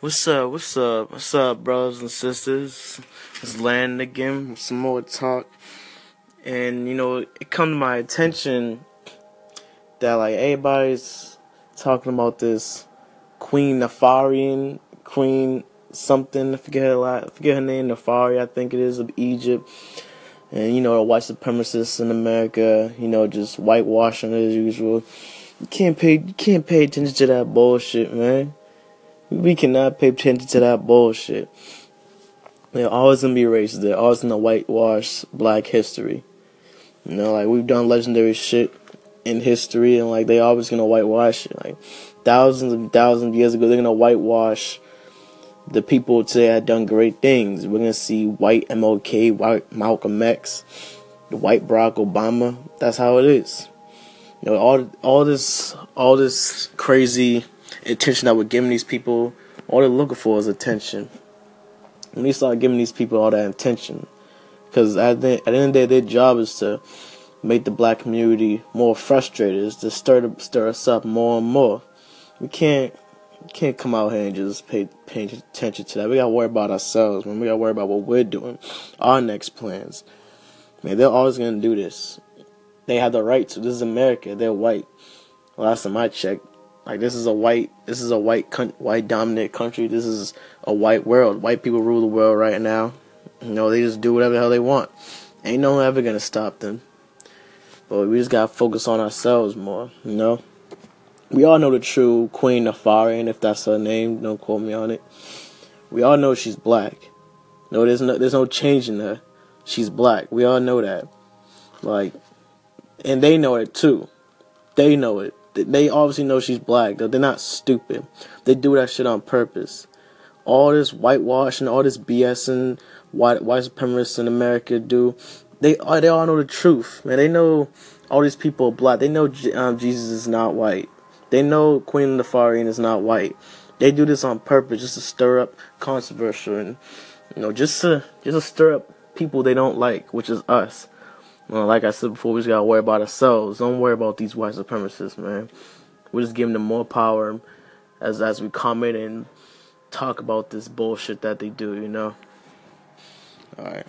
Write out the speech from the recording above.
What's up? What's up? What's up, brothers and sisters? It's Land again. Some more talk, and you know, it come to my attention that like everybody's talking about this Queen Nefarian, Queen something. I forget her, I forget her name. Nefari, I think it is of Egypt. And you know, the white supremacists in America, you know, just whitewashing as usual. You can't pay, you can't pay attention to that bullshit, man. We cannot pay attention to that bullshit. They're always gonna be racist. They're always gonna whitewash black history. You know, like we've done legendary shit in history, and like they always gonna whitewash it. Like thousands and thousands of years ago, they're gonna whitewash the people today had done great things. We're gonna see white MLK, white Malcolm X, the white Barack Obama. That's how it is. You know, all all this all this crazy attention that we're giving these people, all they're looking for is attention. When we start giving these people all that attention, because at the, at the end of the day, their job is to make the black community more frustrated, is to stir stir us up more and more. We can't can't come out here and just pay pay attention to that. We gotta worry about ourselves, man. We gotta worry about what we're doing, our next plans. Man, they're always gonna do this. They have the right to. This is America. They're white. Last time I checked, like this is a white, this is a white, white dominant country. This is a white world. White people rule the world right now. You know, they just do whatever the hell they want. Ain't no one ever gonna stop them. But we just gotta focus on ourselves more. You know, we all know the true Queen of Nefarian, if that's her name. Don't quote me on it. We all know she's black. No, there's no, there's no changing her. She's black. We all know that. Like, and they know it too. They know it they obviously know she's black. Though. They're not stupid. They do that shit on purpose. All this whitewashing, all this BS and white white supremacists in America do. They uh, they all know the truth, man. They know all these people are black. They know um, Jesus is not white. They know Queen Nefarian is not white. They do this on purpose just to stir up controversy and you know just to just to stir up people they don't like, which is us. Well, like I said before, we just gotta worry about ourselves. Don't worry about these white supremacists, man. We're just giving them more power as as we comment and talk about this bullshit that they do, you know. All right.